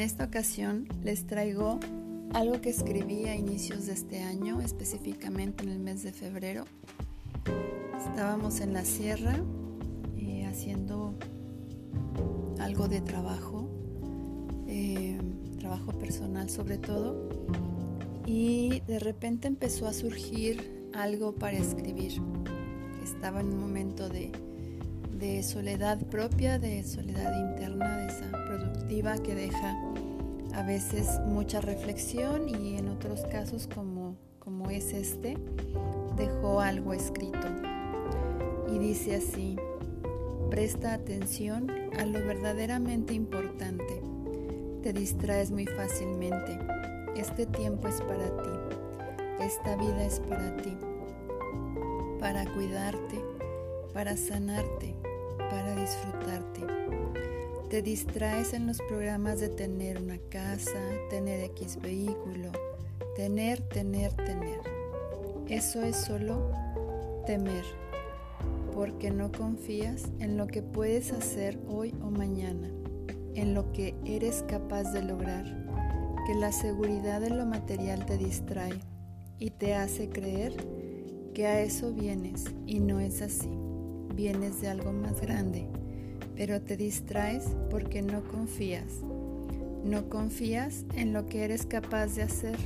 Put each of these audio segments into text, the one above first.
esta ocasión les traigo algo que escribí a inicios de este año, específicamente en el mes de febrero. Estábamos en la sierra eh, haciendo algo de trabajo, eh, trabajo personal sobre todo, y de repente empezó a surgir algo para escribir. Estaba en un momento de, de soledad propia, de soledad interna, de esa productiva que deja a veces mucha reflexión y en otros casos como, como es este, dejó algo escrito. Y dice así, presta atención a lo verdaderamente importante. Te distraes muy fácilmente. Este tiempo es para ti. Esta vida es para ti. Para cuidarte, para sanarte, para disfrutarte. Te distraes en los programas de tener una casa, tener X vehículo, tener, tener, tener. Eso es solo temer, porque no confías en lo que puedes hacer hoy o mañana, en lo que eres capaz de lograr, que la seguridad de lo material te distrae y te hace creer que a eso vienes y no es así vienes de algo más grande, pero te distraes porque no confías. No confías en lo que eres capaz de hacer.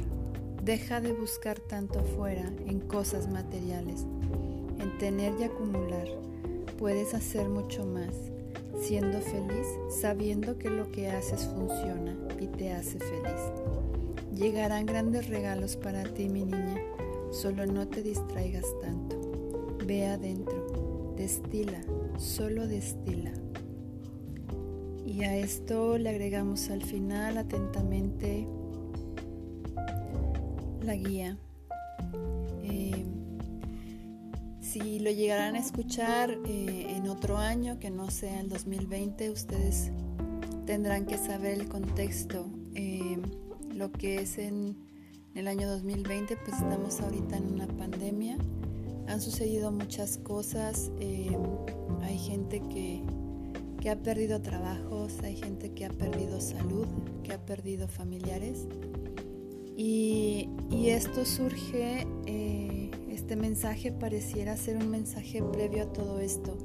Deja de buscar tanto fuera en cosas materiales, en tener y acumular. Puedes hacer mucho más, siendo feliz, sabiendo que lo que haces funciona y te hace feliz. Llegarán grandes regalos para ti, mi niña, solo no te distraigas tanto. Ve adentro destila, solo destila. Y a esto le agregamos al final atentamente la guía. Eh, si lo llegarán a escuchar eh, en otro año, que no sea el 2020, ustedes tendrán que saber el contexto. Eh, lo que es en el año 2020, pues estamos ahorita en una pandemia han sucedido muchas cosas, eh, hay gente que, ha perdido trabajos, hay gente que ha perdido salud, que ha perdido familiares. Y, esto surge, eh, este mensaje pareciera ser un mensaje previo a todo esto,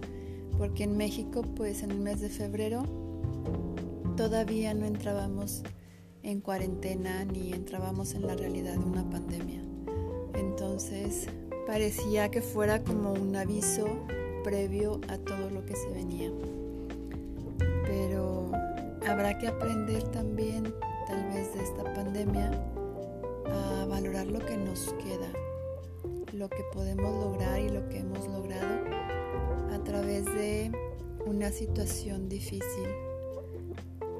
porque en México, pues en el mes de febrero, todavía no entrábamos en cuarentena ni entrábamos en la realidad de una pandemia. Entonces, parecía que fuera como un aviso previo a todo lo que se venía. Pero habrá que aprender también, tal vez de esta pandemia, a valorar lo que nos queda, lo que podemos lograr y lo que hemos logrado a través de una situación difícil.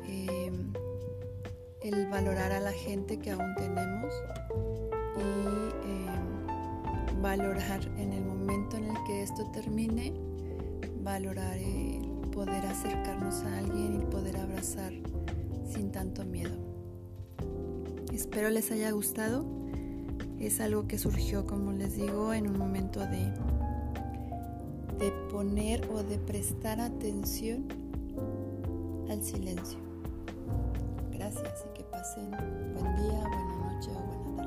Em, el valorar a la gente que aún tenemos em, valorar en el momento en el que esto termine, valorar el poder acercarnos a alguien y poder abrazar sin tanto miedo. Espero les haya gustado. Es algo que surgió, como les digo, en un momento de, de poner o de prestar atención al silencio. Gracias y que pasen buen día, buena noche o